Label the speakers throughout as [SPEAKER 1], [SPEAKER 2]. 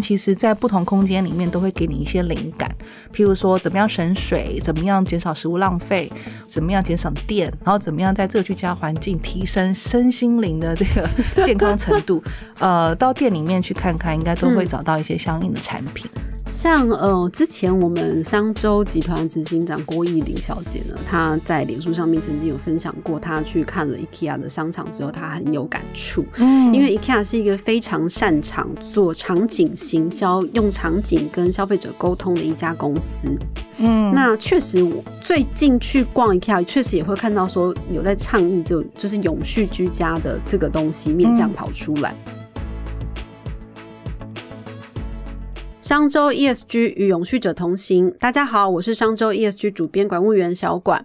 [SPEAKER 1] 们其实在不同空间里面都会给你一些灵感，譬如说怎么样省水，怎么样减少食物浪费，怎么样减少电，然后怎么样在这个居家环境提升身心灵的这个健康程度。呃，到店里面去看看，应该都会找到一些相应的产品。
[SPEAKER 2] 像呃，之前我们商周集团执行长郭艺玲小姐呢，她在脸书上面曾经有分享过，她去看了 IKEA 的商场之后，她很有感触。嗯，因为 IKEA 是一个非常擅长做场景行销、用场景跟消费者沟通的一家公司。嗯，那确实，我最近去逛 IKEA，确实也会看到说有在倡议，就就是永续居家的这个东西面向跑出来。商周 ESG 与永续者同行。大家好，我是商周 ESG 主编管务员小管。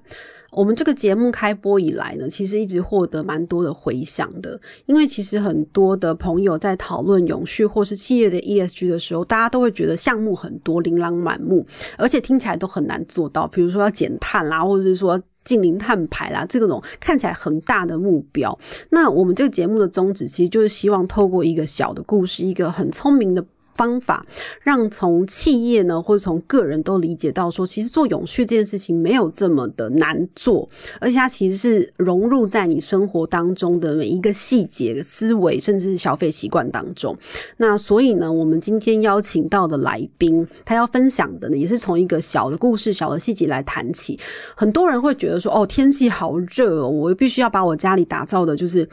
[SPEAKER 2] 我们这个节目开播以来呢，其实一直获得蛮多的回响的。因为其实很多的朋友在讨论永续或是企业的 ESG 的时候，大家都会觉得项目很多，琳琅满目，而且听起来都很难做到。比如说要减碳啦，或者是说近零碳排啦，这种看起来很大的目标。那我们这个节目的宗旨，其实就是希望透过一个小的故事，一个很聪明的。方法让从企业呢，或者从个人都理解到说，其实做永续这件事情没有这么的难做，而且它其实是融入在你生活当中的每一个细节、思维，甚至是消费习惯当中。那所以呢，我们今天邀请到的来宾，他要分享的呢，也是从一个小的故事、小的细节来谈起。很多人会觉得说，哦，天气好热哦，我必须要把我家里打造的，就是。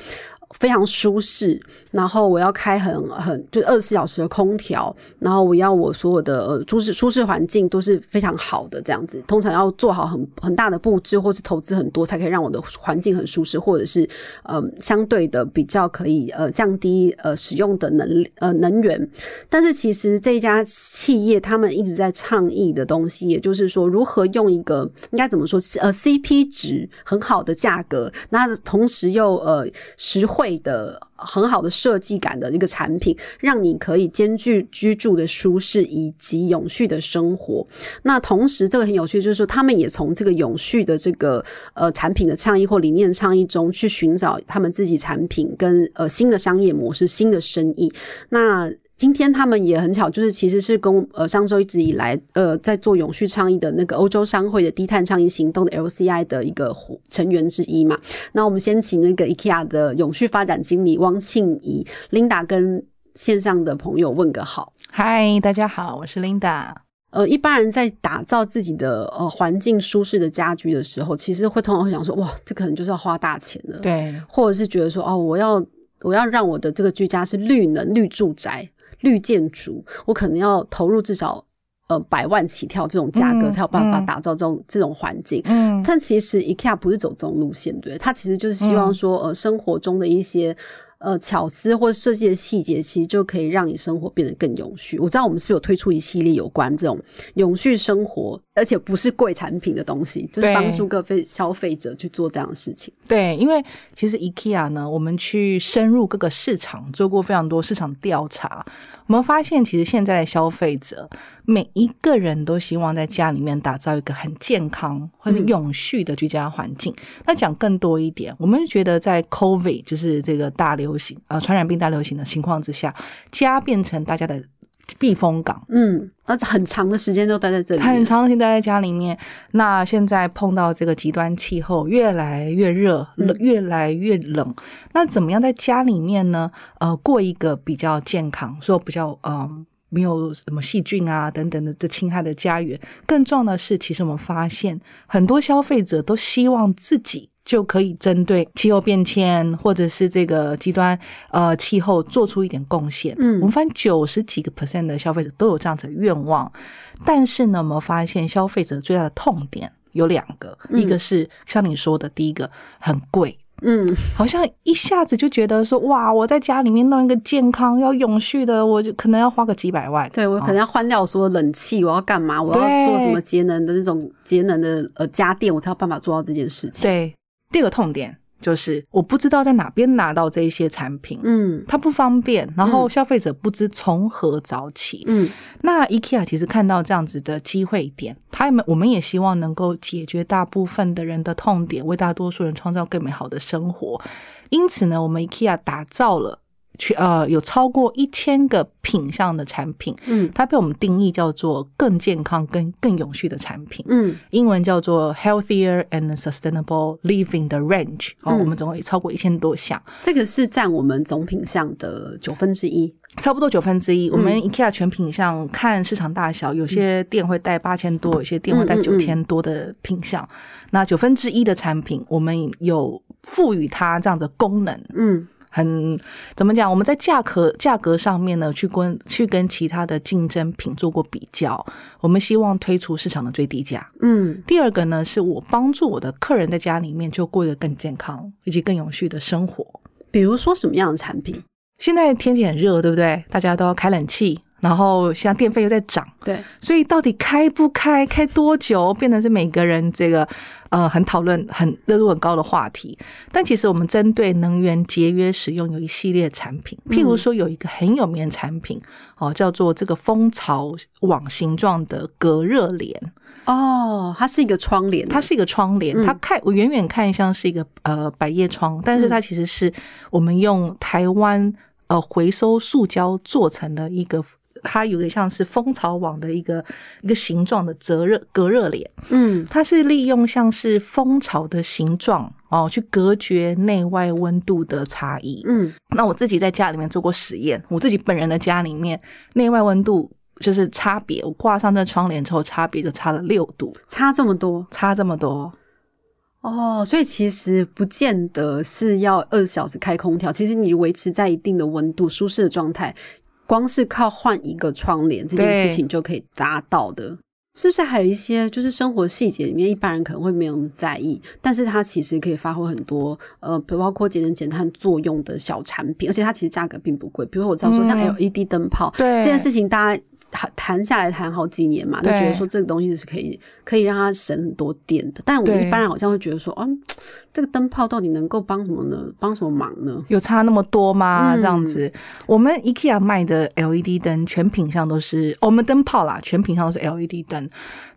[SPEAKER 2] 非常舒适，然后我要开很很就二十四小时的空调，然后我要我所有的呃舒适舒适环境都是非常好的这样子。通常要做好很很大的布置，或是投资很多，才可以让我的环境很舒适，或者是呃相对的比较可以呃降低呃使用的能呃能源。但是其实这家企业他们一直在倡议的东西，也就是说如何用一个应该怎么说呃 CP 值很好的价格，那同时又呃实惠。会的很好的设计感的一个产品，让你可以兼具居住的舒适以及永续的生活。那同时，这个很有趣，就是说他们也从这个永续的这个呃产品的倡议或理念倡议中去寻找他们自己产品跟呃新的商业模式、新的生意。那今天他们也很巧，就是其实是跟呃上周一直以来呃在做永续倡议的那个欧洲商会的低碳倡议行动的 LCI 的一个成员之一嘛。那我们先请那个 IKEA 的永续发展经理汪庆怡 Linda 跟线上的朋友问个好。
[SPEAKER 1] 嗨，大家好，我是 Linda。
[SPEAKER 2] 呃，一般人在打造自己的呃环境舒适的家居的时候，其实会通常会想说，哇，这可能就是要花大钱了。
[SPEAKER 1] 对，
[SPEAKER 2] 或者是觉得说，哦，我要我要让我的这个居家是绿能绿住宅。绿建筑，我可能要投入至少呃百万起跳这种价格，才有办法打造这种这种环境。嗯，但其实 IKEA 不是走这种路线，对，它其实就是希望说，呃，生活中的一些。呃，巧思或设计的细节，其实就可以让你生活变得更永续。我知道我们是不是有推出一系列有关这种永续生活，而且不是贵产品的东西，就是帮助各费消费者去做这样的事情。
[SPEAKER 1] 对，因为其实 IKEA 呢，我们去深入各个市场做过非常多市场调查，我们发现其实现在的消费者每一个人都希望在家里面打造一个很健康、很永续的居家环境。那讲更多一点，我们觉得在 COVID 就是这个大流。流行呃，传染病大流行的情况之下，家变成大家的避风港。
[SPEAKER 2] 嗯，而且很长的时间都待在这里，
[SPEAKER 1] 很长的时间待在家里面。那现在碰到这个极端气候，越来越热，冷越来越冷。那怎么样在家里面呢？呃，过一个比较健康，说比较嗯没有什么细菌啊等等的这侵害的家园。更重要的是，其实我们发现很多消费者都希望自己。就可以针对气候变迁或者是这个极端呃气候做出一点贡献。嗯，我们发现九十几个 percent 的消费者都有这样子的愿望，但是呢，我们发现消费者最大的痛点有两个，一个是像你说的，第一个很贵，嗯，好像一下子就觉得说哇，我在家里面弄一个健康要永续的，我就可能要花个几百万，
[SPEAKER 2] 对我可能要换掉所有冷气，我要干嘛？我要做什么节能的那种节能的呃家电，我才有办法做到这件事情。
[SPEAKER 1] 对。第二个痛点就是我不知道在哪边拿到这一些产品，嗯，它不方便，然后消费者不知从何找起，嗯，那 IKEA 其实看到这样子的机会点，他们我们也希望能够解决大部分的人的痛点，为大多数人创造更美好的生活。因此呢，我们 IKEA 打造了去呃有超过一千个品相的产品，
[SPEAKER 2] 嗯
[SPEAKER 1] 它被我们定义叫做更健康、跟更永续的产品。
[SPEAKER 2] 嗯
[SPEAKER 1] 英文叫做 Healthier and Sustainable Living 的 range 哦，
[SPEAKER 2] 嗯
[SPEAKER 1] 我们总共也超过一千多项，
[SPEAKER 2] 这个是占我们总品项的九分之一。
[SPEAKER 1] 差不多九分之一。我们
[SPEAKER 2] 嗯
[SPEAKER 1] IKEA 全品项看市场大小，有些店会带八千多，有些店会带九千多的品项。那九分之一的产品，我们有赋予它这样的功能，
[SPEAKER 2] 嗯
[SPEAKER 1] 很怎么讲？我们在价格价格上面呢，去跟去跟其他的竞争品做过比较，我们希望推出市场的最低价。
[SPEAKER 2] 嗯
[SPEAKER 1] 第二个呢，是我帮助我的客人在家里面就过一个更健康以及更有序的生活。
[SPEAKER 2] 比如说什么样的产品？
[SPEAKER 1] 现在天气很热，对不对？大家都要开冷气，然后现在电费又在涨，
[SPEAKER 2] 对，
[SPEAKER 1] 所以到底开不开、开多久，变成是每个人这个呃很讨论、很热度很高的话题。但其实我们针对能源节约使用有一系列产品，譬如说有一个很有名的产品哦，叫做这个蜂巢网形状的隔热帘。
[SPEAKER 2] 哦，它是一个窗帘，
[SPEAKER 1] 它是一个窗帘，
[SPEAKER 2] 嗯。
[SPEAKER 1] 它看我远远看像是一个呃百叶窗，但是它其实是我们用台湾呃回收塑胶做成的一个，它有点像是蜂巢网的一个一个形状的隔热隔热帘，
[SPEAKER 2] 嗯。
[SPEAKER 1] 它是利用像是蜂巢的形状哦去隔绝内外温度的差异。
[SPEAKER 2] 嗯。
[SPEAKER 1] 那我自己在家里面做过实验，我自己本人的家里面内外温度就是差别，我挂上这窗帘之后，差别就差了六度，
[SPEAKER 2] 差这么多？
[SPEAKER 1] 差这么多。
[SPEAKER 2] 哦，所以其实不见得是要二十小时开空调，其实你维持在一定的温度、舒适的状态，光是靠换一个窗帘这件事情就可以达到的。是不是还有一些就是生活细节里面，一般人可能会没有那么在意，但是它其实可以发挥很多呃，包括节能减碳作用的小产品，而且它其实价格并不贵。比如我知道说像
[SPEAKER 1] 嗯
[SPEAKER 2] LED 灯泡、
[SPEAKER 1] 对
[SPEAKER 2] 这件事情，大家谈谈下来谈好几年嘛，就觉得说这个东西是可以可以让它省很多电的。但我们一般人好像会觉得说，嗯，这个灯泡到底能够帮什么呢？帮什么忙呢？
[SPEAKER 1] 有差那么多吗？
[SPEAKER 2] 嗯
[SPEAKER 1] 这样子，我们 IKEA 卖的 LED 灯全品项都是哦我们灯泡啦，全品项都是 LED 灯。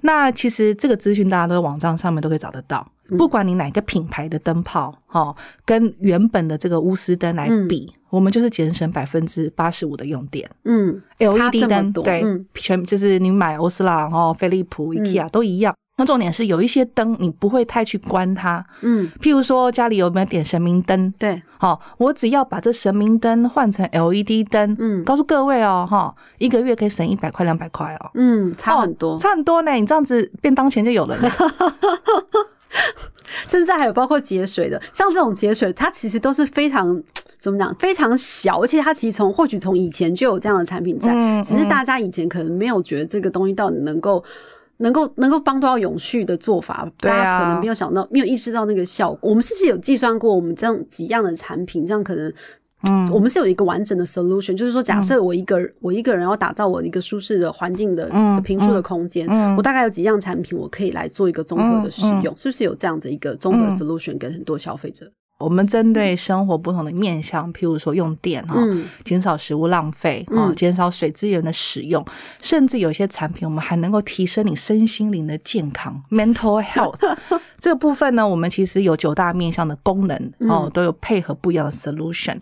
[SPEAKER 1] 那其实这个资讯大家都在网站上面都可以找得到，
[SPEAKER 2] 嗯
[SPEAKER 1] 不管你哪个品牌的灯泡，哦，跟原本的这个钨丝灯来比，我们就是节省百分之八十五的用电。
[SPEAKER 2] 嗯
[SPEAKER 1] LED 灯对，
[SPEAKER 2] 嗯。
[SPEAKER 1] 全就是你买欧司朗哦、飞利浦、IKEA 都一样。那重点是有一些灯你不会太去关它，
[SPEAKER 2] 嗯，
[SPEAKER 1] 譬如说家里有没有点神明灯，
[SPEAKER 2] 对，
[SPEAKER 1] 好，我只要把这神明灯换成 LED 灯，
[SPEAKER 2] 嗯。
[SPEAKER 1] 告诉各位哦，哈，一个月可以省一百块、两百块哦，
[SPEAKER 2] 嗯，差很多，
[SPEAKER 1] 哦差很多呢。你这样子便当钱就有了呢。
[SPEAKER 2] 甚至还有包括节水的，像这种节水，它其实都是非常。怎么讲？非常小，而且它其实从或许从以前就有这样的产品在，
[SPEAKER 1] 嗯
[SPEAKER 2] 只是大家以前可能没有觉得这个东西到底能够。能够能够帮到永续的做法，大家可能没有想到，没有意识到那个效果。我们是不是有计算过，我们这样几样的产品，这样可能，
[SPEAKER 1] 嗯。
[SPEAKER 2] 我们是有一个完整的 solution，就是说，假设我一个、我一个人要打造我一个舒适的环境的
[SPEAKER 1] 嗯
[SPEAKER 2] 平数的空间，
[SPEAKER 1] 嗯。
[SPEAKER 2] 我大概有几样产品，我可以来做一个综合的使
[SPEAKER 1] 嗯。
[SPEAKER 2] 用，是不是有这样的一个综合
[SPEAKER 1] 嗯。
[SPEAKER 2] solution 给很多消费者？
[SPEAKER 1] 我们针对生活不同的面向，譬如说用电哈，
[SPEAKER 2] 嗯
[SPEAKER 1] 减少食物浪费啊，
[SPEAKER 2] 嗯
[SPEAKER 1] 减少水资源的使用，甚至有些产品我们还能够提升你身心灵的健康 （mental health） 这个部分呢，我们其实有九大面向的功能哦
[SPEAKER 2] 嗯，
[SPEAKER 1] 都有配合不一样的 solution。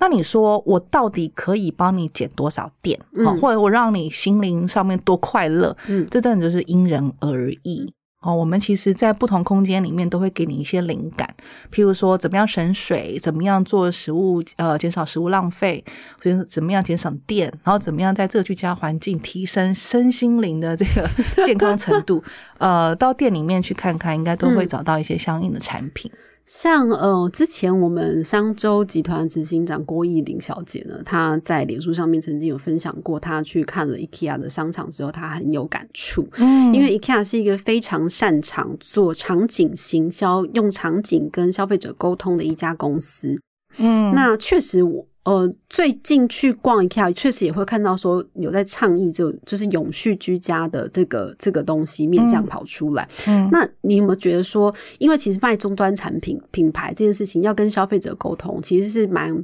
[SPEAKER 1] 那你说我到底可以帮你减多少电？哦
[SPEAKER 2] 嗯
[SPEAKER 1] 或者我让你心灵上面多快乐？
[SPEAKER 2] 嗯
[SPEAKER 1] 这真的就是因人而异。哦，我们其实，在不同空间里面都会给你一些灵感，譬如说怎么样省水，怎么样做食物，呃，减少食物浪费，或者怎么样减省电，然后怎么样在这个居家环境提升身心灵的这个健康程度，呃，到店里面去看看，应该都会
[SPEAKER 2] 嗯
[SPEAKER 1] 找到一些相应的产品。
[SPEAKER 2] 像呃，之前我们商周集团执行长郭艺玲小姐呢，她在脸书上面曾经有分享过，她去看了 IKEA 的商场之后，她很有感触。
[SPEAKER 1] 嗯
[SPEAKER 2] 因为 IKEA 是一个非常擅长做场景行销、用场景跟消费者沟通的一家公司。
[SPEAKER 1] 嗯
[SPEAKER 2] 那确实我。呃，最近去逛 IKEA，确实也会看到说有在倡议就就是永续居家的这个这个东西面向跑出来。
[SPEAKER 1] 嗯
[SPEAKER 2] 那你有没有觉得说，因为其实卖终端产品品牌这件事情要跟消费者沟通，其实是蛮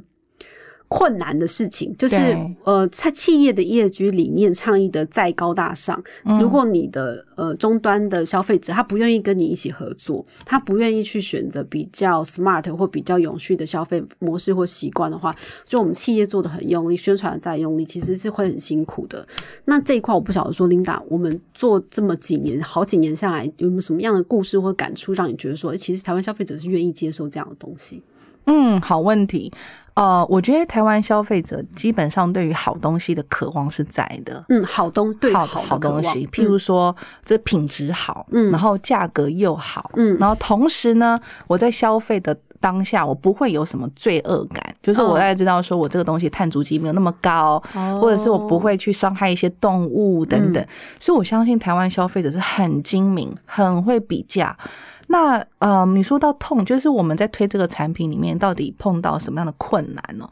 [SPEAKER 2] 困难的事情，就是呃，在企业的业局理念倡议的再高大上，
[SPEAKER 1] 嗯
[SPEAKER 2] 如果你的呃终端的消费者他不愿意跟你一起合作，他不愿意去选择比较 smart 或比较永续的消费模式或习惯的话，就我们企业做的很用力，宣传的再用力，其实是会很辛苦的。那这一块我不晓得说，Linda，我们做这么几年、好几年下来，有没有什么样的故事或感触，让你觉得说，其实台湾消费者是愿意接受这样的东西？
[SPEAKER 1] 嗯，好问题。呃，我觉得台湾消费者基本上对于好东西的渴望是在的。
[SPEAKER 2] 嗯，好东对
[SPEAKER 1] 好东西，譬如说这品质好，
[SPEAKER 2] 嗯。
[SPEAKER 1] 然后价格又好，
[SPEAKER 2] 嗯。
[SPEAKER 1] 然后同时呢，我在消费的当下，我不会有什么罪恶感，就是我
[SPEAKER 2] 哦
[SPEAKER 1] 大概知道说我这个东西碳足迹没有那么高，
[SPEAKER 2] 嗯
[SPEAKER 1] 或者是我不会去伤害一些动物等等，所以我相信台湾消费者是很精明，很会比价。那呃，你说到痛，就是我们在推这个产品里面，到底碰到什么样的困难呢？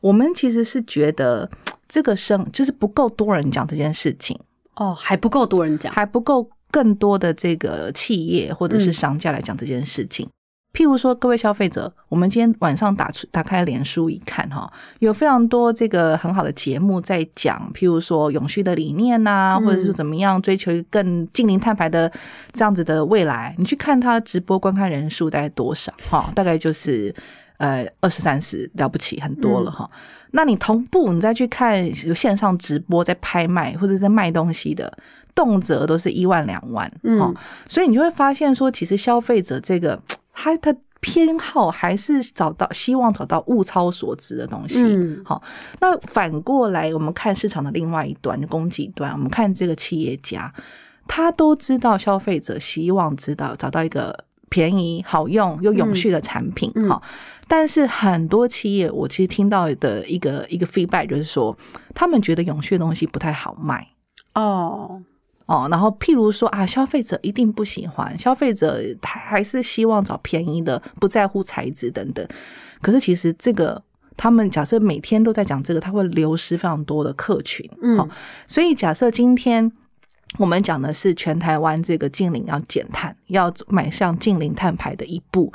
[SPEAKER 1] 我们其实是觉得这个生就是不够多人讲这件事情，
[SPEAKER 2] 哦，还不够多人讲。
[SPEAKER 1] 还不够更多的这个企业或者是商家来讲这件事情。譬如说，各位消费者，我们今天晚上打出打开脸书一看哈，有非常多这个很好的节目在讲，譬如说永续的理念呐、
[SPEAKER 2] 嗯
[SPEAKER 1] 或者是怎么样追求更近零碳排的这样子的未来。你去看他直播观看人数大概多少哈？大概就是呃二十三十了不起，很多了哈。那你同步你再去看有线上直播在拍卖或者在卖东西的，动辄都是一万两万，
[SPEAKER 2] 嗯
[SPEAKER 1] 哦，所以你就会发现说，其实消费者这个他的偏好还是找到希望找到物超所值的东西。
[SPEAKER 2] 嗯。
[SPEAKER 1] 好，那反过来我们看市场的另外一端，供给端，我们看这个企业家，他都知道消费者希望知道找到一个便宜、好用又永续的产品，
[SPEAKER 2] 嗯。嗯、
[SPEAKER 1] 但是很多企业，我其实听到的一个一个 feedback 就是说，他们觉得永续的东西不太好卖。
[SPEAKER 2] 哦，
[SPEAKER 1] 哦，然后譬如说啊，消费者一定不喜欢，消费者他还是希望找便宜的，不在乎材质等等。可是其实这个，他们假设每天都在讲这个，他会流失非常多的客群。
[SPEAKER 2] 嗯
[SPEAKER 1] 好、所以假设今天我们讲的是全台湾这个近零要减碳，要迈向近零碳排的一步，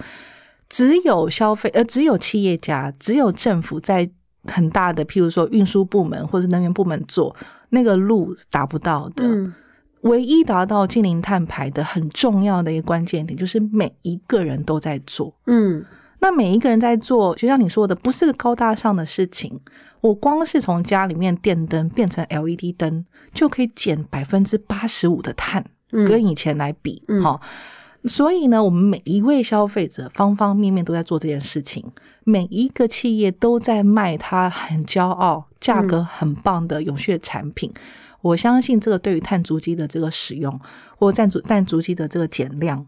[SPEAKER 1] 只有消费呃，只有企业家，只有政府在很大的，譬如说运输部门或者能源部门做那个路达不到的。
[SPEAKER 2] 嗯
[SPEAKER 1] 唯一达到近零碳排的很重要的一个关键点，就是每一个人都在做。
[SPEAKER 2] 嗯
[SPEAKER 1] 那每一个人在做，就像你说的，不是个高大上的事情。我光是从家里面电灯变成 LED 灯，就可以减百分之八十五的碳，
[SPEAKER 2] 嗯
[SPEAKER 1] 跟以前来比，
[SPEAKER 2] 嗯
[SPEAKER 1] 好、所以呢，我们每一位消费者方方面面都在做这件事情，每一个企业都在卖它很骄傲、价格很棒的永续产品。我相信这个对于碳足迹的这个使用，或碳足碳足迹的这个减量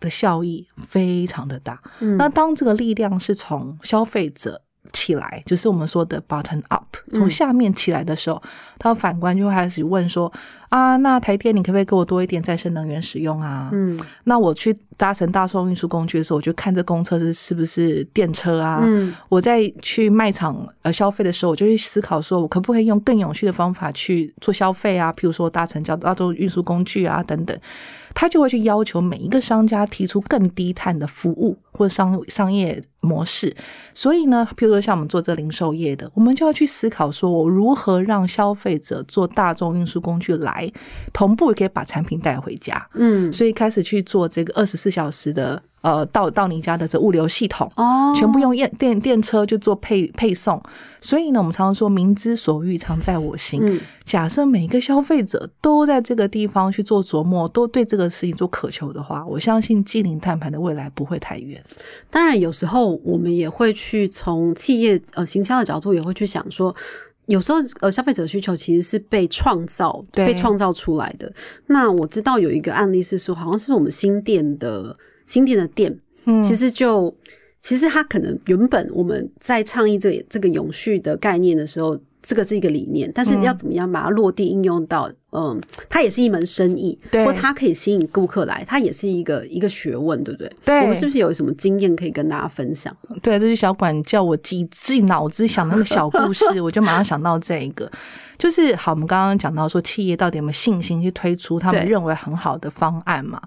[SPEAKER 1] 的效益非常的大。
[SPEAKER 2] 嗯
[SPEAKER 1] 那当这个力量是从消费者起来，就是我们说的 button up，从
[SPEAKER 2] 嗯
[SPEAKER 1] 下面起来的时候，他反观就会开始问说啊，那台电你可不可以给我多一点再生能源使用啊？
[SPEAKER 2] 嗯
[SPEAKER 1] 那我去搭乘大众运输工具的时候，我就看这公车是是不是电车啊？
[SPEAKER 2] 嗯
[SPEAKER 1] 我在去卖场呃消费的时候，我就去思考说，我可不可以用更永续的方法去做消费啊？譬如说搭乘交大众运输工具啊等等，他就会去要求每一个商家提出更低碳的服务或者商商业模式。所以呢，譬如说像我们做这零售业的，我们就要去思考说，我如何让消费者做大众运输工具来，同步也可以把产品带回家。
[SPEAKER 2] 嗯
[SPEAKER 1] 所以开始去做这个二十四小时的呃到到你家的这物流系统。
[SPEAKER 2] 哦，
[SPEAKER 1] 全部用电电电车就做配配送，所以呢，我们常常说“民之所欲，常在我心”
[SPEAKER 2] 嗯
[SPEAKER 1] 假设每一个消费者都在这个地方去做琢磨，都对这个事情做渴求的话，我相信近零碳排的未来不会太远。
[SPEAKER 2] 当然，有时候我们也会去从企业呃行销的角度，也会去想说，有时候呃消费者需求其实是被创造、
[SPEAKER 1] 对
[SPEAKER 2] 被创造出来的。那我知道有一个案例是说，好像是我们新店的新店的店，
[SPEAKER 1] 嗯
[SPEAKER 2] 其实就其实它可能原本我们在倡议这这个永续的概念的时候。这个是一个理念，但是
[SPEAKER 1] 嗯
[SPEAKER 2] 要怎么样把它落地应用到，嗯，它也是一门生意，
[SPEAKER 1] 对
[SPEAKER 2] 或它可以吸引顾客来，它也是一个一个学问，对不对？
[SPEAKER 1] 对
[SPEAKER 2] 我们是不是有什么经验可以跟大家分享？
[SPEAKER 1] 对，这是小管叫我记自己脑子想的那个小故事，我就马上想到这一个，就是好，我们刚刚讲到说企业到底有没有信心去推出他们
[SPEAKER 2] 对
[SPEAKER 1] 认为很好的方案嘛？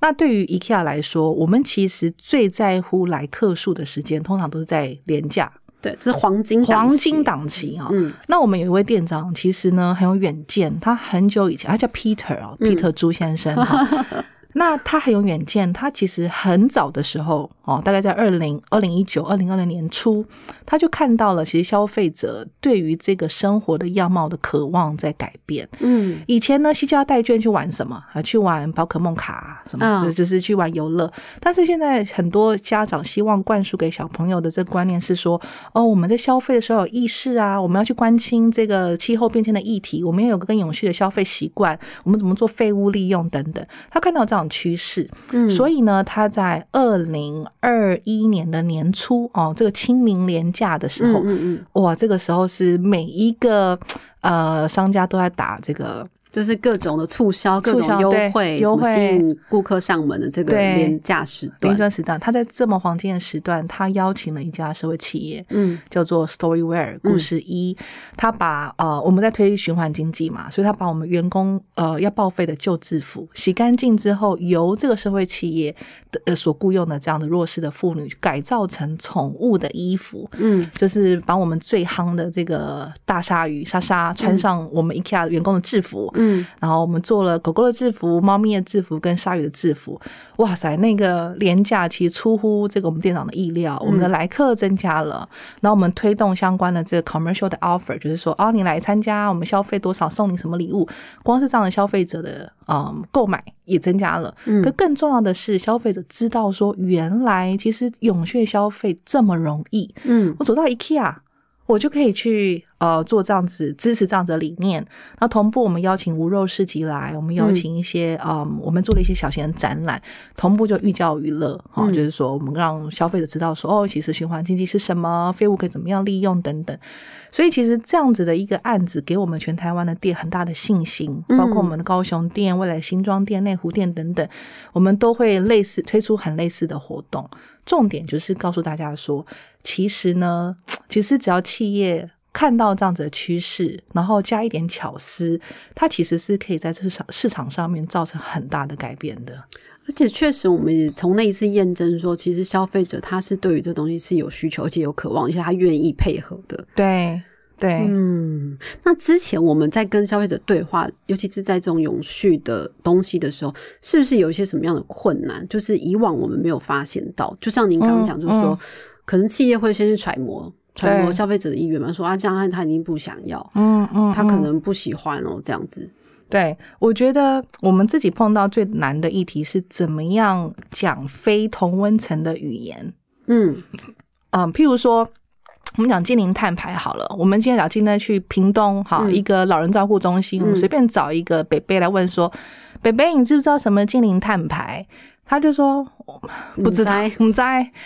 [SPEAKER 1] 那对于 IKEA 来说，我们其实最在乎来客数的时间，通常都是在廉价。
[SPEAKER 2] 对，这是黄金
[SPEAKER 1] 黄金档期啊。嗯，那我们有一位店长，其实呢很有远见，他很久以前，他叫 Peter 哦，Peter 朱先生哈。那他很有远见，他其实很早的时候哦，大概在二零二零一九二零二零年初，他就看到了，其实消费者对于这个生活的样貌的渴望在改变。嗯，以前呢，西家带券去玩什么啊？去玩宝可梦卡什么，就是去玩游乐。但是现在很多家长希望灌输给小朋友的这个观念是说，哦，我们在消费的时候有意识啊，我们要去关心这个气候变迁的议题，我们要有个更永续的消费习惯，我们怎么做废物利用等等。他看到这样。趋势，嗯，所以呢，他在二零二一年的年初哦，这个清明廉假的时候，嗯嗯，哇，这个时候是每一个呃商家都在打这个。
[SPEAKER 2] 就是各种的促销、各种优惠、优惠吸引顾客上门的这个廉价时段。
[SPEAKER 1] 廉价时段，他在这么黄金的时段，他邀请了一家社会企业，嗯，叫做 Storyware 故事一。他把呃，我们在推循环经济嘛，所以他把我们员工呃要报废的旧制服洗干净之后，由这个社会企业的呃所雇佣的这样的弱势的妇女改造成宠物的衣服，嗯，就是把我们最夯的这个大鲨鱼莎莎穿上我们 IKEA 员工的制服。嗯，然后我们做了狗狗的制服、猫咪的制服跟鲨鱼的制服。哇塞，那个廉价其实出乎这个我们店长的意料，我们的来客增加了。然后我们推动相关的这个 commercial 的 offer，就是说，哦，你来参加，我们消费多少送你什么礼物。光是这样的消费者的嗯购买也增加了。嗯，可更重要的是，消费者知道说，原来其实永续消费这么容易。嗯，我走到 IKEA。我就可以去呃做这样子支持这样子的理念，那同步我们邀请无肉市集来，我们邀请一些嗯，我们做了一些小型的展览，同步就寓教于乐哈，就是说我们让消费者知道说哦，其实循环经济是什么，废物可以怎么样利用等等。所以其实这样子的一个案子，给我们全台湾的店很大的信心，包括我们的高雄店、未来新庄店、内湖店等等，我们都会类似推出很类似的活动。重点就是告诉大家说，其实呢，其实只要企业看到这样子的趋势，然后加一点巧思，它其实是可以在市场市场上面造成很大的改变的。
[SPEAKER 2] 而且确实，我们也从那一次验证说，其实消费者他是对于这东西是有需求，而且有渴望，而且他愿意配合的。
[SPEAKER 1] 对对，
[SPEAKER 2] 嗯。那之前我们在跟消费者对话，尤其是在这种永续的东西的时候，是不是有一些什么样的困难？就是以往我们没有发现到。就像您刚刚讲，就是说，可能企业会先去揣摩揣摩消费者的意愿嘛，说啊，这样他已经不想要，嗯嗯，他可能不喜欢哦，这样子。
[SPEAKER 1] 对，我觉得我们自己碰到最难的议题是怎么样讲非同温层的语言。嗯嗯，譬如说，我们讲精灵碳排好了，我们今天讲今天去屏东哈一个老人照顾中心，我们随便找一个北北来问说，北北你知不知道什么精灵碳排？他就说不知道，不在。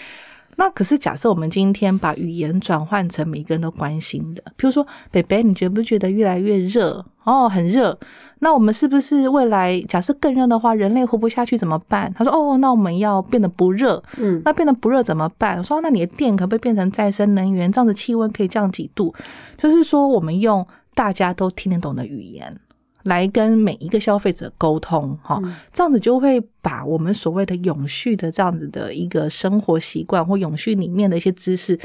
[SPEAKER 1] 那可是假设我们今天把语言转换成每个人都关心的，比如说，北北，你觉不觉得越来越热？哦，很热。那我们是不是未来假设更热的话，人类活不下去怎么办？他说，哦，那我们要变得不热。嗯，那变得不热怎么办？我说，那你的电可不可以变成再生能源？这样子气温可以降几度？就是说，我们用大家都听得懂的语言。来跟每一个消费者沟通，哈，这样子就会把我们所谓的永续的这样子的一个生活习惯或永续里面的一些知识，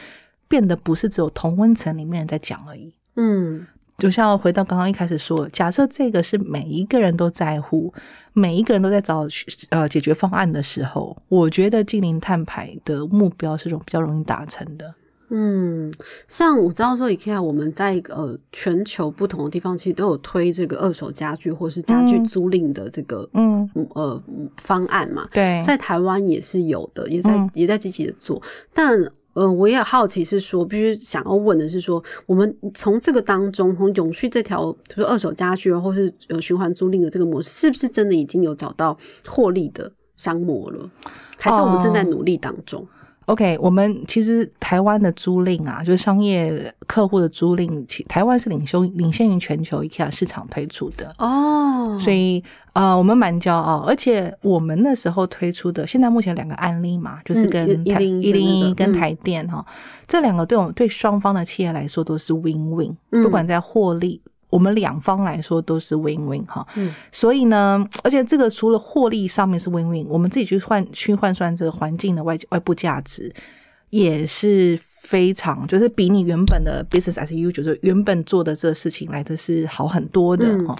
[SPEAKER 1] 变得不是只有同温层里面人在讲而已。嗯，就像回到刚刚一开始说，假设这个是每一个人都在乎，每一个人都在找呃解决方案的时候，我觉得近零碳排的目标是容比较容易达成的。
[SPEAKER 2] 嗯，像我知道说，IKEA 我们在呃全球不同的地方，其实都有推这个二手家具或是家具租赁的这个嗯呃方案嘛。
[SPEAKER 1] 对，
[SPEAKER 2] 在台湾也是有的，也在也在积极的做。但呃，我也好奇是说，必须想要问的是说，我们从这个当中，从永续这条，就是二手家具或是有循环租赁的这个模式，是不是真的已经有找到获利的商模了？还是我们正在努力当中
[SPEAKER 1] ？OK，我们其实台湾的租赁啊，就是商业客户的租赁，其台湾是领袖领先于全球 IKEA 市场推出的哦，所以呃，我们蛮骄傲，而且我们那时候推出的，现在目前两个案例嘛，就是跟一零一零一跟台电哈，这两个对我们对双方的企业来说都是 win win，不管在获利。我们两方来说都是 win win 哈，嗯所以呢，而且这个除了获利上面是 win win，我们自己去换去换算这个环境的外外部价值，也是非常，就是比你原本的 business as usual，就是原本做的这个事情来的是好很多的
[SPEAKER 2] 嗯
[SPEAKER 1] 哦。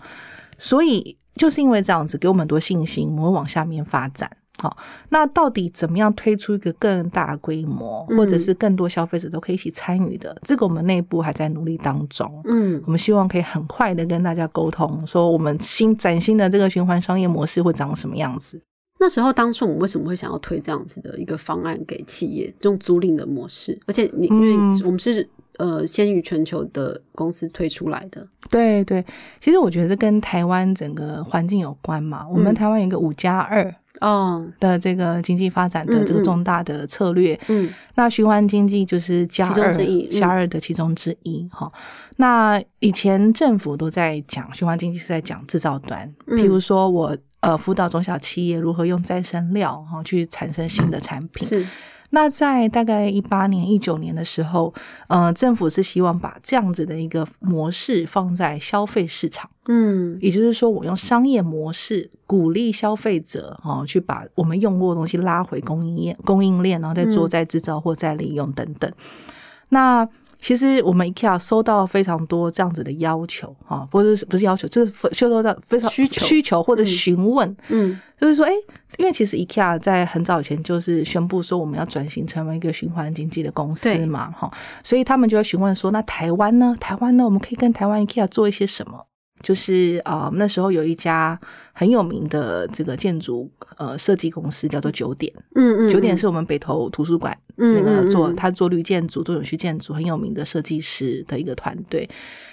[SPEAKER 1] 所以就是因为这样子，给我们很多信心，我们会往下面发展。好，那到底怎么样推出一个更大规模，
[SPEAKER 2] 嗯
[SPEAKER 1] 或者是更多消费者都可以一起参与的？这个我们内部还在努力当中。
[SPEAKER 2] 嗯
[SPEAKER 1] 我们希望可以很快的跟大家沟通，说我们新崭新的这个循环商业模式会长什么样子。
[SPEAKER 2] 那时候当初我们为什么会想要推这样子的一个方案给企业，用租赁的模式？而且你因为
[SPEAKER 1] 嗯
[SPEAKER 2] 我们是呃先于全球的公司推出来的，
[SPEAKER 1] 对对，其实我觉得这跟台湾整个环境有关嘛。我们
[SPEAKER 2] 嗯
[SPEAKER 1] 台湾有一个五加二
[SPEAKER 2] 哦，
[SPEAKER 1] 的这个经济发展的这个重大的策略，
[SPEAKER 2] 嗯
[SPEAKER 1] 那循环经济就是加二加二的其中之一哈。那以前政府都在讲循环经济是在讲制造端，
[SPEAKER 2] 嗯。
[SPEAKER 1] 譬如说我呃辅导中小企业如何用再生料哈去产生新的产品。
[SPEAKER 2] 是
[SPEAKER 1] 那在大概一八年、一九年的时候，呃，政府是希望把这样子的一个模式放在消费市场。
[SPEAKER 2] 嗯
[SPEAKER 1] 也就是说，我用商业模式鼓励消费者哦，去把我们用过的东西拉回供应链、供应链，然后再做
[SPEAKER 2] 嗯
[SPEAKER 1] 再制造或再利用等等。那其实我们 IKEA 收到非常多这样子的要求哈，不是不是要求，就是收到到非常
[SPEAKER 2] 需求
[SPEAKER 1] 需求或者
[SPEAKER 2] 嗯
[SPEAKER 1] 询问，
[SPEAKER 2] 嗯
[SPEAKER 1] 就是说，哎，因为其实 IKEA 在很早以前就是宣布说我们要转型成为一个循环经济的公司嘛，哈，所以他们就会询问说，那台湾呢？台湾呢？我们可以跟台湾 IKEA 做一些什么？就是啊、呃那时候有一家很有名的这个建筑呃设计公司叫做九点，
[SPEAKER 2] 嗯嗯，
[SPEAKER 1] 九点是我们北投图书馆
[SPEAKER 2] 嗯
[SPEAKER 1] 那个做他做绿建筑、做永续建筑很有名的设计师的一个团队，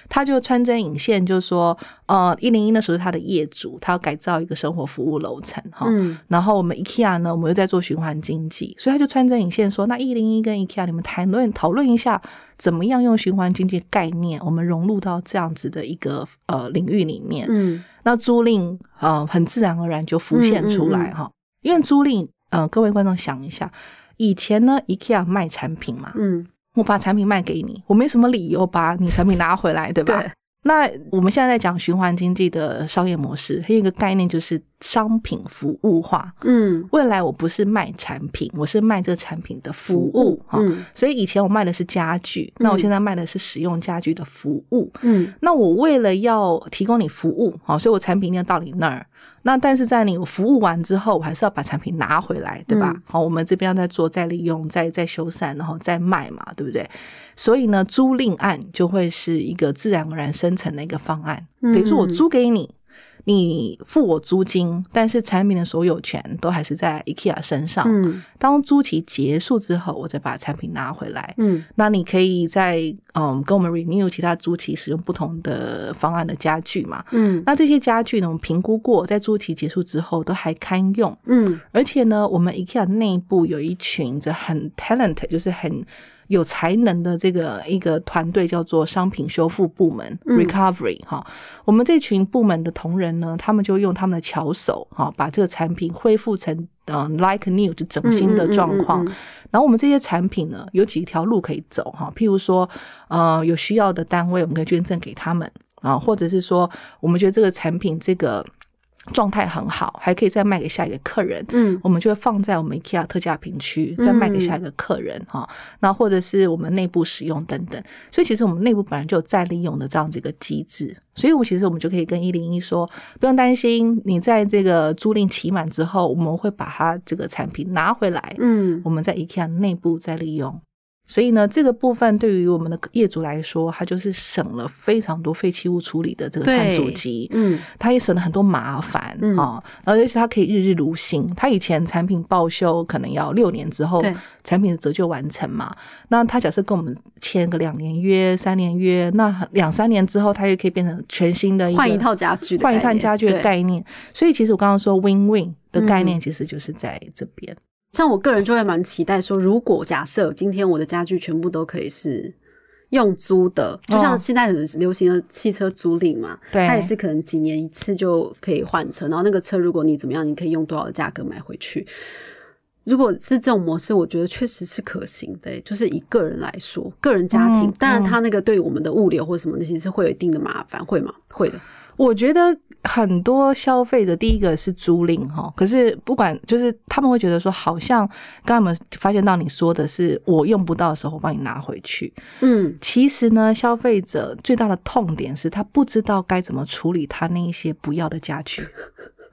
[SPEAKER 1] 他就穿针引线，就说呃一零一那时候是他的业主，他要改造一个生活服务楼层哈。
[SPEAKER 2] 嗯
[SPEAKER 1] 然后我们 IKEA 呢，我们又在做循环经济，所以他就穿针引线说，那一零一跟 IKEA 你们谈论讨论一下，怎么样用循环经济概念，我们融入到这样子的一个呃领域里面。
[SPEAKER 2] 嗯
[SPEAKER 1] 那租赁呃很自然而然就浮现出来
[SPEAKER 2] 嗯嗯嗯
[SPEAKER 1] 哈、因为租赁呃各位观众想一下，以前呢 IKEA 卖产品嘛，
[SPEAKER 2] 嗯，
[SPEAKER 1] 我把产品卖给你，我没什么理由把你产品拿回来，对吧？
[SPEAKER 2] 对，
[SPEAKER 1] 那我们现在在讲循环经济的商业模式，还有一个概念就是商品服务化。
[SPEAKER 2] 嗯
[SPEAKER 1] 未来我不是卖产品，我是卖这个产品的服务哈。
[SPEAKER 2] 嗯
[SPEAKER 1] 所以以前我卖的是家具，那我现在卖的是使用家具的服务。
[SPEAKER 2] 嗯
[SPEAKER 1] 那我为了要提供你服务，好，所以我产品一定要到你那儿。那但是在你服务完之后，我还是要把产品拿回来，对吧
[SPEAKER 2] 嗯？
[SPEAKER 1] 好，我们这边要再做再利用、再再修缮，然后再卖嘛，对不对？所以呢，租赁案就会是一个自然而然生成的一个方案，
[SPEAKER 2] 嗯
[SPEAKER 1] 等于说我租给你。你付我租金，但是产品的所有权都还是在 IKEA 身上。
[SPEAKER 2] 嗯
[SPEAKER 1] 当租期结束之后，我再把产品拿回来。
[SPEAKER 2] 嗯
[SPEAKER 1] 那你可以在嗯跟我们 renew 其他租期使用不同的方案的家具嘛？
[SPEAKER 2] 嗯
[SPEAKER 1] 那这些家具呢，我们评估过，在租期结束之后都还堪用，
[SPEAKER 2] 嗯
[SPEAKER 1] 而且呢，我们 IKEA 内部有一群这很 talent，就是很有才能的这个一个团队，叫做商品修复部门、
[SPEAKER 2] 嗯
[SPEAKER 1] recovery 哈。我们这群部门的同仁呢，他们就用他们的巧手哈，把这个产品恢复成呃 like new 就整新的状况。
[SPEAKER 2] 嗯嗯嗯嗯
[SPEAKER 1] 然后我们这些产品呢，有几条路可以走哈，譬如说，呃，有需要的单位，我们可以捐赠给他们啊，或者是说，我们觉得这个产品这个状态很好，还可以再卖给下一个客人。
[SPEAKER 2] 嗯
[SPEAKER 1] 我们就会放在我们 IKEA 特价品区，再卖给下一个客人哈。那、或者是我们内部使用等等。所以其实我们内部本来就有再利用的这样子一个机制。所以，我其实我们就可以跟一零一说，不用担心，你在这个租赁期满之后，我们会把它这个产品拿回来，
[SPEAKER 2] 嗯
[SPEAKER 1] 我们在 IKEA 内部再利用。所以呢，这个部分对于我们的业主来说，它就是省了非常多废弃物处理的这个碳足迹。
[SPEAKER 2] 嗯
[SPEAKER 1] 它也省了很多麻烦
[SPEAKER 2] 嗯
[SPEAKER 1] 啊，而且它可以日日如新。它以前产品报修可能要六年之后
[SPEAKER 2] 对
[SPEAKER 1] 产品的折旧完成嘛，那它假设跟我们签个两年约、三年约，那两三年之后，它又可以变成全新的一
[SPEAKER 2] 换一套家具的
[SPEAKER 1] 换一套家具的
[SPEAKER 2] 对
[SPEAKER 1] 概念。所以其实我刚刚说 win-win 的概
[SPEAKER 2] 嗯
[SPEAKER 1] 念，其实就是在这边。
[SPEAKER 2] 像我个人就会蛮期待说，如果假设今天我的家具全部都可以是用租的，就像
[SPEAKER 1] 哦
[SPEAKER 2] 现在很流行的汽车租赁嘛，
[SPEAKER 1] 对
[SPEAKER 2] 它也是可能几年一次就可以换车，然后那个车如果你怎么样，你可以用多少的价格买回去。如果是这种模式，我觉得确实是可行的。就是以个人来说，个人家庭，
[SPEAKER 1] 嗯
[SPEAKER 2] 当然他那个对我们的物流或什么那些是会有一定的麻烦，会吗？会的。
[SPEAKER 1] 我觉得很多消费者，第一个是租赁哈，可是不管就是他们会觉得说，好像刚刚我们发现到你说的是我用不到的时候，我帮你拿回去。
[SPEAKER 2] 嗯
[SPEAKER 1] 其实呢，消费者最大的痛点是他不知道该怎么处理他那一些不要的家具，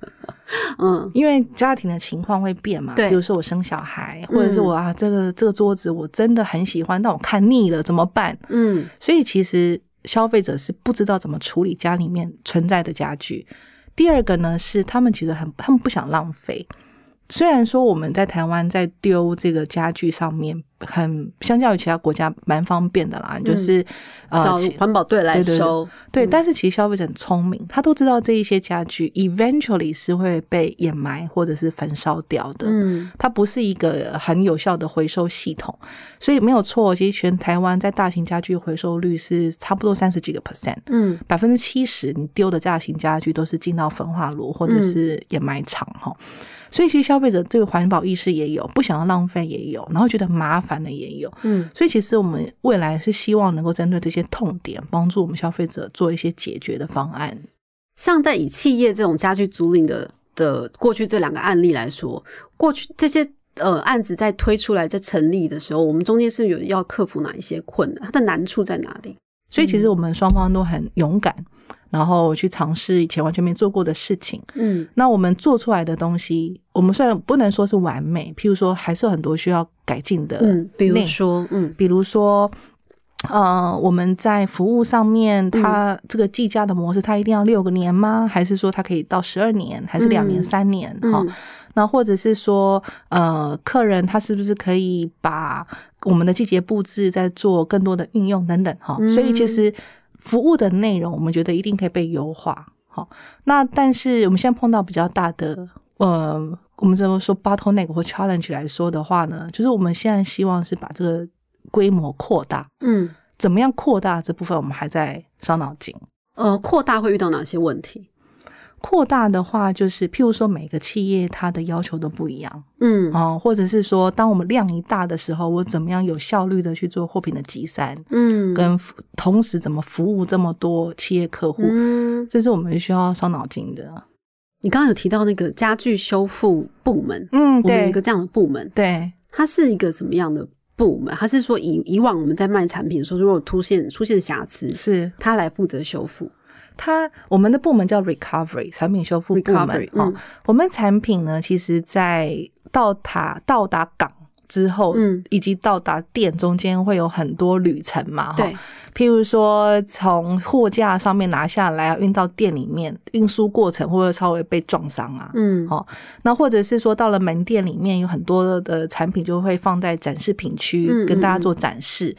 [SPEAKER 2] 嗯
[SPEAKER 1] 因为家庭的情况会变嘛。
[SPEAKER 2] 对
[SPEAKER 1] 比如说我生小孩，或者是我啊，这个这个桌子我真的很喜欢，但我看腻了怎么办？
[SPEAKER 2] 嗯
[SPEAKER 1] 所以其实消费者是不知道怎么处理家里面存在的家具。第二个呢，是他们其实很，他们不想浪费。虽然说我们在台湾在丢这个家具上面很，相较于其他国家蛮方便的啦，就是呃
[SPEAKER 2] 找环保队来
[SPEAKER 1] 对对对
[SPEAKER 2] 收。
[SPEAKER 1] 对，
[SPEAKER 2] 嗯
[SPEAKER 1] 但是其实消费者很聪明，他都知道这一些家具 eventually 是会被掩埋或者是焚烧掉的。
[SPEAKER 2] 嗯
[SPEAKER 1] 它不是一个很有效的回收系统，所以没有错。其实全台湾在大型家具回收率是差不多三十几个 percent，
[SPEAKER 2] 嗯
[SPEAKER 1] 百分之七十你丢的大型家具都是进到焚化炉或者是掩埋场哈。所以其实消费者这个环保意识也有，不想要浪费也有，然后觉得麻烦的也有。
[SPEAKER 2] 嗯
[SPEAKER 1] 所以其实我们未来是希望能够针对这些痛点，帮助我们消费者做一些解决的方案。
[SPEAKER 2] 像在以企业这种家具租赁的的过去这两个案例来说，过去这些呃案子在推出来在成立的时候，我们中间是有要克服哪一些困难？它的难处在哪里？
[SPEAKER 1] 所以其实我们双方都很勇敢，然后去尝试以前完全没做过的事情。
[SPEAKER 2] 嗯。
[SPEAKER 1] 那我们做出来的东西，我们虽然不能说是完美，譬如说还是有很多需要改进的。
[SPEAKER 2] 嗯，比如说嗯。
[SPEAKER 1] 比如说，呃，我们在服务上面，它这个计价的模式，它一定要六个年吗？还是说它可以到十二年，还是两年、
[SPEAKER 2] 嗯。
[SPEAKER 1] 三年？哈、
[SPEAKER 2] 嗯
[SPEAKER 1] 那或者是说，呃，客人他是不是可以把我们的季节布置在做更多的运用等等？哈、
[SPEAKER 2] 嗯
[SPEAKER 1] 所以其实服务的内容，我们觉得一定可以被优化。好，那但是我们现在碰到比较大的，呃，我们怎么说 bottleneck 或 challenge 来说的话呢，就是我们现在希望是把这个规模扩大，
[SPEAKER 2] 嗯
[SPEAKER 1] 怎么样扩大这部分，我们还在伤脑筋。
[SPEAKER 2] 呃，扩大会遇到哪些问题？
[SPEAKER 1] 扩大的话，就是譬如说每个企业它的要求都不一样。
[SPEAKER 2] 嗯。
[SPEAKER 1] 哦，或者是说，当我们量一大的时候，我怎么样有效率的去做货品的集散，
[SPEAKER 2] 嗯。
[SPEAKER 1] 跟同时怎么服务这么多企业客户，
[SPEAKER 2] 嗯，
[SPEAKER 1] 这是我们需要伤脑筋的。
[SPEAKER 2] 你刚刚有提到那个家具修复部门，
[SPEAKER 1] 嗯，对。
[SPEAKER 2] 我们有一个这样的部门，
[SPEAKER 1] 对，
[SPEAKER 2] 它是一个什么样的部门？它是说以以往我们在卖产品的时候，如果出现出现瑕疵，
[SPEAKER 1] 是。
[SPEAKER 2] 它来负责修复。
[SPEAKER 1] 它我们的部门叫 recovery 产品修复部门我们产品呢，其实在到达到达港之后，
[SPEAKER 2] 嗯。
[SPEAKER 1] 以及到达店中间会有很多旅程嘛，哈
[SPEAKER 2] 对，
[SPEAKER 1] 譬如说从货架上面拿下来运到店里面，运输过程会不会稍微被撞伤啊？
[SPEAKER 2] 嗯。
[SPEAKER 1] 好那或者是说到了门店里面，有很多的产品就会放在展示品区
[SPEAKER 2] 嗯。
[SPEAKER 1] 跟大家做展示。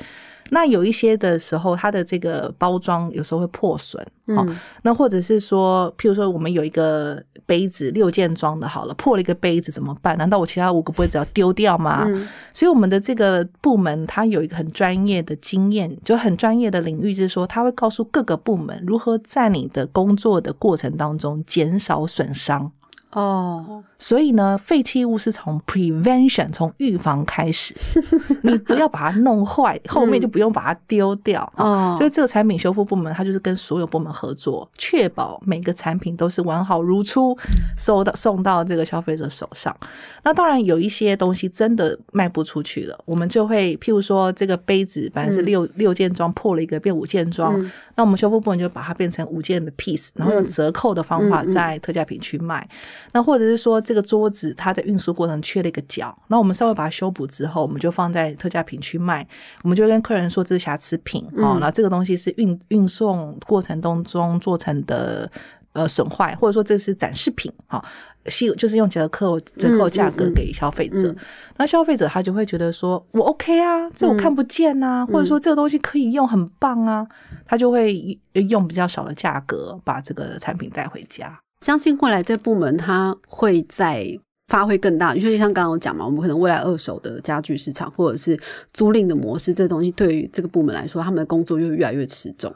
[SPEAKER 1] 那有一些的时候，它的这个包装有时候会破损，好、
[SPEAKER 2] 嗯
[SPEAKER 1] 那或者是说，譬如说我们有一个杯子六件装的，好了，破了一个杯子怎么办？难道我其他五个杯子要丢掉吗？
[SPEAKER 2] 嗯
[SPEAKER 1] 所以我们的这个部门，它有一个很专业的经验，就很专业的领域，就是说，它会告诉各个部门如何在你的工作的过程当中减少损伤。
[SPEAKER 2] 哦，
[SPEAKER 1] 所以呢，废弃物是从 prevention 从预防开始，你不要把它弄坏，后面就不用把它丢掉。
[SPEAKER 2] 哦。
[SPEAKER 1] 所以这个产品修复部门，它就是跟所有部门合作，确保每个产品都是完好如初，收到送到这个消费者手上。那当然有一些东西真的卖不出去了，我们就会譬如说这个杯子本来是六、六件装，破了一个变五件装，
[SPEAKER 2] 嗯。
[SPEAKER 1] 那我们修复部门就把它变成五件的 piece，然后用折扣的方法在特价品去卖。那或者是说这个桌子它在运输过程缺了一个角，那我们稍微把它修补之后，我们就放在特价品去卖。我们就跟客人说这是瑕疵品哦，
[SPEAKER 2] 嗯
[SPEAKER 1] 那、这个东西是运运送过程当中做成的。呃，损坏或者说这是展示品，哈，是就是用折扣折扣价格给消费者，
[SPEAKER 2] 嗯
[SPEAKER 1] 那消费者他就会觉得说，我 OK 啊，这我看不见啊，或者说这个东西可以用，很棒啊，他就会用比较少的价格把这个产品带回家。
[SPEAKER 2] 相信未来这部门它会在发挥更大，就像刚刚我讲嘛，我们可能未来二手的家具市场或者是租赁的模式，这东西对于这个部门来说，他们的工作就会越来越吃重。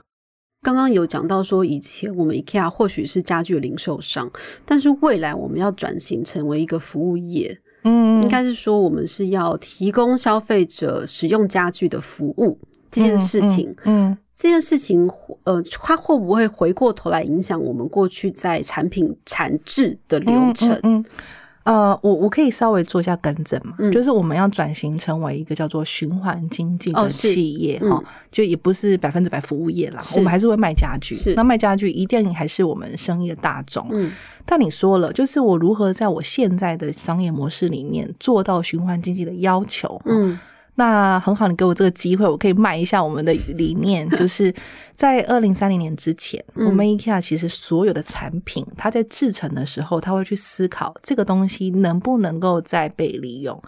[SPEAKER 2] 刚刚有讲到说，以前我们 IKEA 或许是家具的零售商，但是未来我们要转型成为一个服务业。
[SPEAKER 1] 嗯
[SPEAKER 2] 该是说我们是要提供消费者使用家具的服务这件事情。
[SPEAKER 1] 嗯，
[SPEAKER 2] 这件事情，呃，它会不会回过头来影响我们过去在产品产制的流程？
[SPEAKER 1] 嗯。呃，我我可以稍微做一下更正嘛，
[SPEAKER 2] 嗯
[SPEAKER 1] 就是我们要转型成为一个叫做循环经济的企业
[SPEAKER 2] 嗯
[SPEAKER 1] 哈、就也不是百分之百服务业啦，我们还是会卖家具
[SPEAKER 2] 是。
[SPEAKER 1] 那卖家具一定还是我们生意的大众。
[SPEAKER 2] 嗯
[SPEAKER 1] 但你说了，就是我如何在我现在的商业模式里面做到循环经济的要求？
[SPEAKER 2] 嗯
[SPEAKER 1] 那很好，你给我这个机会，我可以卖一下我们的理念，就是在二零三零年之前，
[SPEAKER 2] 嗯
[SPEAKER 1] 我们 IKEA 其实所有的产品，它在制成的时候，它会去思考这个东西能不能够再被利用。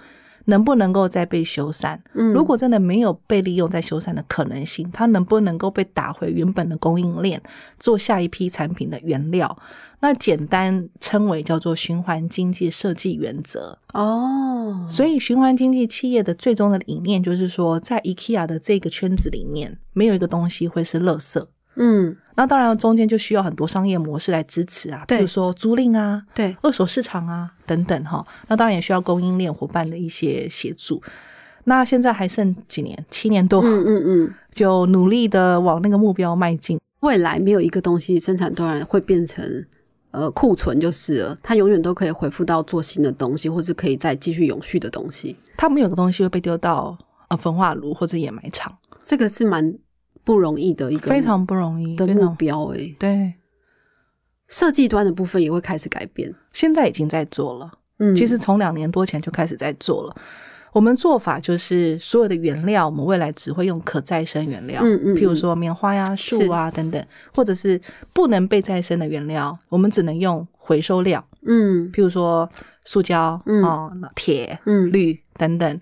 [SPEAKER 1] 能不能够再被修缮？
[SPEAKER 2] 嗯
[SPEAKER 1] 如果真的没有被利用、再修缮的可能性，它能不能够被打回原本的供应链，做下一批产品的原料？那简单称为叫做循环经济设计原则。
[SPEAKER 2] 哦，
[SPEAKER 1] 所以，循环经济企业的最终的理念就是说，在 IKEA 的这个圈子里面，没有一个东西会是垃圾。
[SPEAKER 2] 嗯
[SPEAKER 1] 那当然，中间就需要很多商业模式来支持啊，比如说租赁啊、
[SPEAKER 2] 对，
[SPEAKER 1] 二手市场啊等等哈。那当然也需要供应链伙伴的一些协助。那现在还剩几年？七年多，
[SPEAKER 2] 嗯嗯嗯，
[SPEAKER 1] 就努力的往那个目标迈进。
[SPEAKER 2] 未来没有一个东西生产突然会变成呃库存就是了，它永远都可以回复到做新的东西，或是可以再继续永续的东西。
[SPEAKER 1] 他们有的东西会被丢到呃焚化炉或者掩埋场，
[SPEAKER 2] 这个是蛮不容易的一个
[SPEAKER 1] 非常不容易，
[SPEAKER 2] 的目标诶、
[SPEAKER 1] 对。
[SPEAKER 2] 设计端的部分也会开始改变。
[SPEAKER 1] 现在已经在做了。
[SPEAKER 2] 嗯，
[SPEAKER 1] 其实从两年多前就开始在做了。我们做法就是所有的原料，我们未来只会用可再生原料，
[SPEAKER 2] 嗯嗯
[SPEAKER 1] 譬如说棉花呀、树啊等等，或者是不能被再生的原料，我们只能用回收料，
[SPEAKER 2] 嗯。
[SPEAKER 1] 譬如说塑胶、
[SPEAKER 2] 嗯。
[SPEAKER 1] 哦、铁、
[SPEAKER 2] 嗯。
[SPEAKER 1] 铝等等。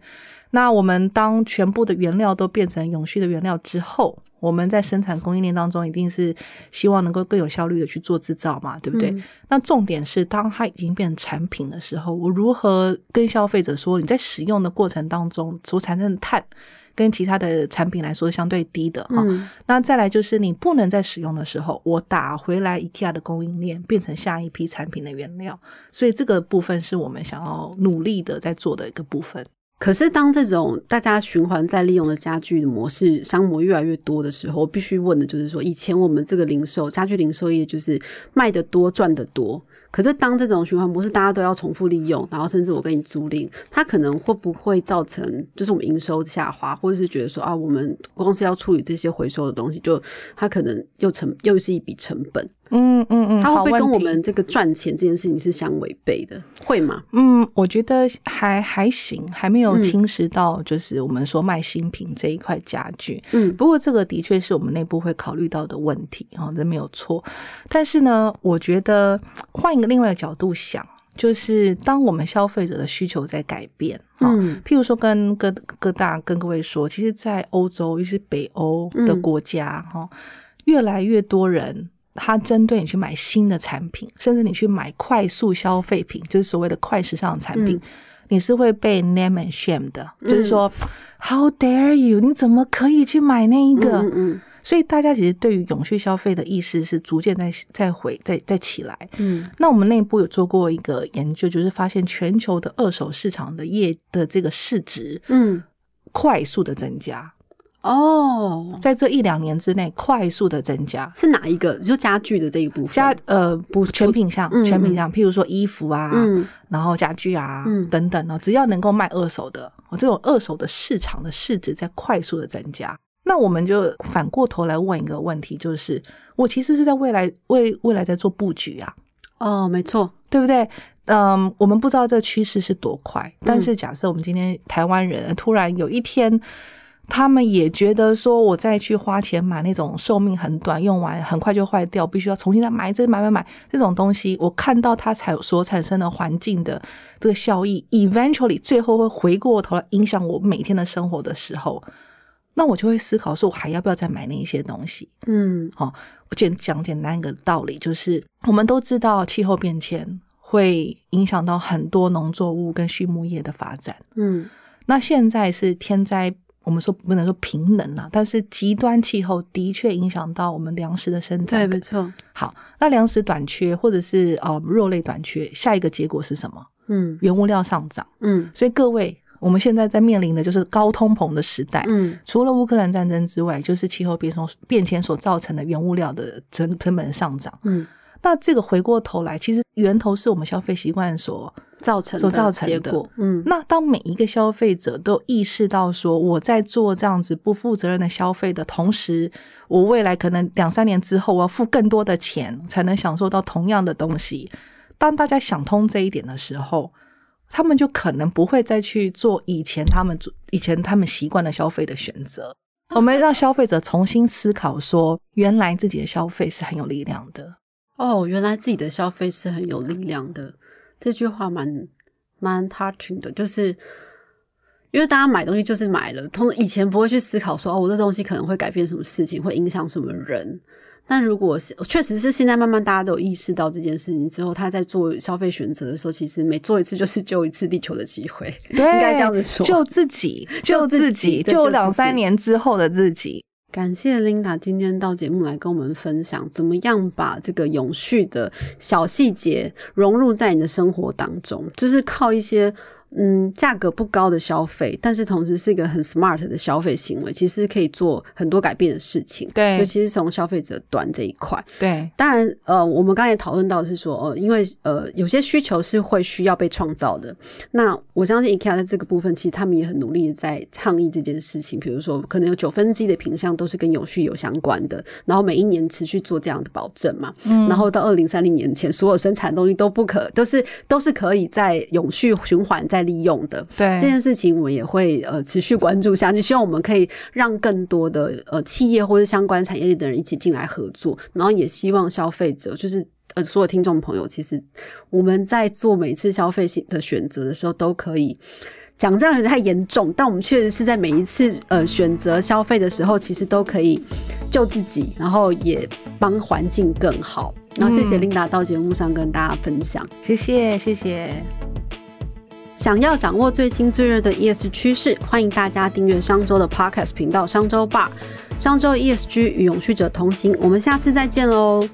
[SPEAKER 1] 那我们当全部的原料都变成永续的原料之后，我们在生产供应链当中一定是希望能够更有效率的去做制造嘛，对不对？
[SPEAKER 2] 嗯
[SPEAKER 1] 那重点是，当它已经变成产品的时候，我如何跟消费者说，你在使用的过程当中所产生的碳，跟其他的产品来说相对低的哈。
[SPEAKER 2] 嗯
[SPEAKER 1] 那再来就是你不能再使用的时候，我打回来 IKEA 的供应链，变成下一批产品的原料。所以这个部分是我们想要努力的在做的一个部分。
[SPEAKER 2] 可是当这种大家循环再利用的家具模式商模越来越多的时候，必须问的就是说，以前我们这个零售家具零售业就是卖的多赚的多，可是当这种循环模式大家都要重复利用，然后甚至我给你租赁，它可能会不会造成就是我们营收下滑，或者是觉得说啊，我们公司要处理这些回收的东西，就它可能又成又是一笔成本，
[SPEAKER 1] 嗯嗯嗯
[SPEAKER 2] 它会不会跟我们这个赚钱这件事情是相违背的？会吗？
[SPEAKER 1] 嗯，我觉得还还行，还没有
[SPEAKER 2] 嗯
[SPEAKER 1] 侵蚀到就是我们说卖新品这一块家具。
[SPEAKER 2] 嗯
[SPEAKER 1] 不过这个的确是我们内部会考虑到的问题，哈，这没有错。但是呢，我觉得换另外一个角度想，就是当我们消费者的需求在改变，哈、
[SPEAKER 2] 嗯
[SPEAKER 1] 譬如说跟各各大跟各位说，其实，在欧洲，尤其是北欧的
[SPEAKER 2] 嗯
[SPEAKER 1] 国家，哈、越来越多人。他针对你去买新的产品，甚至你去买快速消费品，就是所谓的快时尚产品，
[SPEAKER 2] 嗯
[SPEAKER 1] 你是会被 name and shame 的，
[SPEAKER 2] 嗯
[SPEAKER 1] 就是说，How dare you？你怎么可以去买那一个？
[SPEAKER 2] 嗯嗯
[SPEAKER 1] 所以大家其实对于永续消费的意识是逐渐在在回在在起来。
[SPEAKER 2] 嗯
[SPEAKER 1] 那我们内部有做过一个研究，就是发现全球的二手市场的业的这个市值
[SPEAKER 2] 嗯，
[SPEAKER 1] 快速的增加，
[SPEAKER 2] 哦，
[SPEAKER 1] 在这一两年之内快速的增加。
[SPEAKER 2] 是哪一个？就家具的这一部分。
[SPEAKER 1] 家呃不全品项
[SPEAKER 2] 嗯
[SPEAKER 1] 全品项，譬如说衣服啊，
[SPEAKER 2] 嗯
[SPEAKER 1] 然后家具啊、
[SPEAKER 2] 嗯
[SPEAKER 1] 等等哦，只要能够卖二手的，哦，这种二手的市场的市值在快速的增加。那我们就反过头来问一个问题，就是我其实是在未来为未来在做布局啊，
[SPEAKER 2] 哦，没错。
[SPEAKER 1] 对不对？嗯，我们不知道这个趋势是多快，但是假设我们今天台湾人突然有一天。他们也觉得说，我再去花钱买那种寿命很短、用完很快就坏掉，必须要重新再买，这买买买这种东西，我看到它才所产生的环境的这个效益，eventually 最后会回过头来影响我每天的生活的时候，那我就会思考说，我还要不要再买那一些东西？
[SPEAKER 2] 嗯
[SPEAKER 1] 好，我简讲简单一个道理，就是我们都知道气候变迁会影响到很多农作物跟畜牧业的发展。
[SPEAKER 2] 嗯
[SPEAKER 1] 那现在是天灾，我们说不能说平能啊，但是极端气候的确影响到我们粮食的生
[SPEAKER 2] 对，没。错。
[SPEAKER 1] 好，那粮食短缺或者是呃肉类短缺，下一个结果是什么？
[SPEAKER 2] 嗯
[SPEAKER 1] 原物料上涨，
[SPEAKER 2] 嗯
[SPEAKER 1] 所以各位，我们现在在面临的就是高通膨的时代。
[SPEAKER 2] 嗯
[SPEAKER 1] 除了乌克兰战争之外，就是气候变动变迁所造成的原物料的成成本上涨。
[SPEAKER 2] 嗯，
[SPEAKER 1] 那这个回过头来，其实源头是我们消费习惯所
[SPEAKER 2] 造成
[SPEAKER 1] 所造
[SPEAKER 2] 的
[SPEAKER 1] 成的
[SPEAKER 2] 结果，嗯
[SPEAKER 1] 那当每一个消费者都意识到说，我在做这样子不负责任的消费的同时，我未来可能两三年之后，我要付更多的钱才能享受到同样的东西。当大家想通这一点的时候，他们就可能不会再去做以前他们以前他们习惯的消费的选择。我们让消费者重新思考说，原来自己的消费是很有力量的。
[SPEAKER 2] 哦，原来自己的消费是很有力量的，这句话蛮蛮 touching 的，就是因为大家买东西就是买了，通以前不会去思考说哦，我这东西可能会改变什么事情，会影响什么人。但如果是确实是现在慢慢大家都有意识到这件事情之后，他在做消费选择的时候，其实每做一次就是 救一次地球的机会，
[SPEAKER 1] 对，
[SPEAKER 2] 应该这样子说。
[SPEAKER 1] 救自己，
[SPEAKER 2] 救
[SPEAKER 1] 自
[SPEAKER 2] 己救
[SPEAKER 1] 两三年之后的自己。
[SPEAKER 2] 感谢 Linda 今天到节目来跟我们分享，怎么样把这个永续的小细节融入在你的生活当中，就是靠一些嗯价格不高的消费，但是同时是一个很 smart 的消费行为，其实可以做很多改变的事情。
[SPEAKER 1] 对
[SPEAKER 2] 尤其是从消费者端这一块。
[SPEAKER 1] 对
[SPEAKER 2] 当然，呃，我们刚才也讨论到的是说，呃，因为呃，有些需求是会需要被创造的。那我相信 IKEA 在这个部分，其实他们也很努力地在倡议这件事情。比如说，可能有九分之一的品项都是跟永续有相关的，然后每一年持续做这样的保证嘛。
[SPEAKER 1] 嗯
[SPEAKER 2] 然后到二零三零年前，所有生产的东西都不可，都是都是可以在永续循环再利用的。
[SPEAKER 1] 对
[SPEAKER 2] 这件事情，我们也会呃持续关注下去，希望我们可以让更多的呃企业或者相关产业链的人一起进来合作，然后也希望消费者就是。呃，所有听众朋友，其实我们在做每次消费性的选择的时候，都可以讲这样有点太严重，但我们确实是在每一次呃选择消费的时候，其实都可以救自己，然后也帮环境更好。然后谢谢
[SPEAKER 1] 嗯
[SPEAKER 2] Linda 到节目上跟大家分享。
[SPEAKER 1] 谢谢谢谢，
[SPEAKER 2] 想要掌握最新最热的 ES 趋势，欢迎大家订阅商周的 Podcast 频道商周吧。商周 ESG 与永续者同行，我们下次再见喽。